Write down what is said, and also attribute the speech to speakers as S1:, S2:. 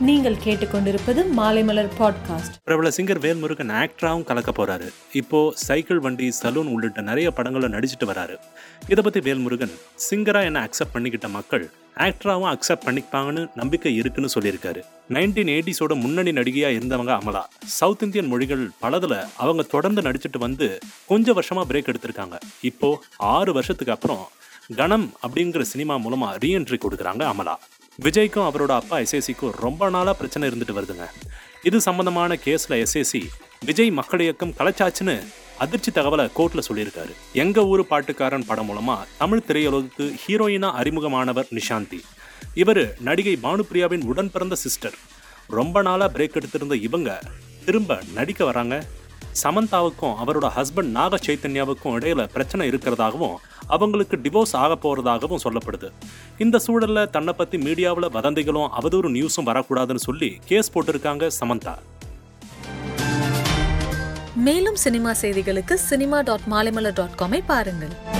S1: நீங்கள் கேட்டுக்கொண்டிருப்பது மாலைமலர் பாட்காஸ்ட்
S2: பிரபல சிங்கர் வேல்முருகன் ஆக்டராகவும் கலக்க போறாரு. இப்போ சைக்கிள் வண்டி சலூன் உள்ளிட்ட நிறைய படங்களை நடிச்சிட்டு வராரு. இதை பத்தி வேல்முருகன் சிங்கரா என அக்செப்ட் பண்ணிக்கிட்ட மக்கள் ஆக்டராகவும் அக்செப்ட் பண்ணிப்பாங்கன்னு நம்பிக்கை இருக்குன்னு சொல்லியிருக்காரு. நைன்டீன் எயிட்டிஸோட முன்னணி நடிகையா இருந்தவங்க அமலா. சவுத் இந்தியன் மொழிகள் பலதுல அவங்க தொடர்ந்து நடிச்சிட்டு வந்து கொஞ்சம் வருஷமா பிரேக் எடுத்திருக்காங்க. இப்போ ஆறு வருஷத்துக்கு அப்புறம் கணம் அப்படிங்கிற சினிமா மூலமா ரீஎன்ட்ரி கொடுக்குறாங்க அமலா. விஜய்க்கும் அவரோட அப்பா எஸ்ஏசிக்கும் ரொம்ப நாளாக பிரச்சனை இருந்துட்டு வருதுங்க. இது சம்பந்தமான கேஸில் எஸ்ஏசி விஜய் மக்கள் இயக்கம் கலைச்சாச்சுன்னு அதிர்ச்சி தகவலை கோர்ட்டில் சொல்லியிருக்காரு. எங்க ஊர் பாட்டுக்காரன் படம் மூலமா தமிழ் திரையுலகுக்கு ஹீரோயினா அறிமுகமானவர் நிஷாந்தி. இவர் நடிகை பானுப்பிரியாவின் உடன் பிறந்த சிஸ்டர். ரொம்ப நாளாக பிரேக் எடுத்திருந்த இவங்க திரும்ப நடிக்க வராங்க. சமந்தாவுக்கும் அவரோட ஹஸ்பண்ட் நாக சைத்தன்யாவுக்கும் இடையில பிரச்சனை இருக்கிறதாகவும் அவங்களுக்கு டிவோர்ஸ் ஆக போறதாகவும் சொல்லப்படுது. இந்த சூழல்ல தன்னை பத்தி மீடியாவில் வதந்திகளும் அவதூறு நியூஸும் வரக்கூடாதுன்னு சொல்லி கேஸ் போட்டிருக்காங்க சமந்தா.
S3: மேலும் சினிமா செய்திகளுக்கு சினிமா டாட் மாலைமலர் டாட் காமை பாருங்கள்.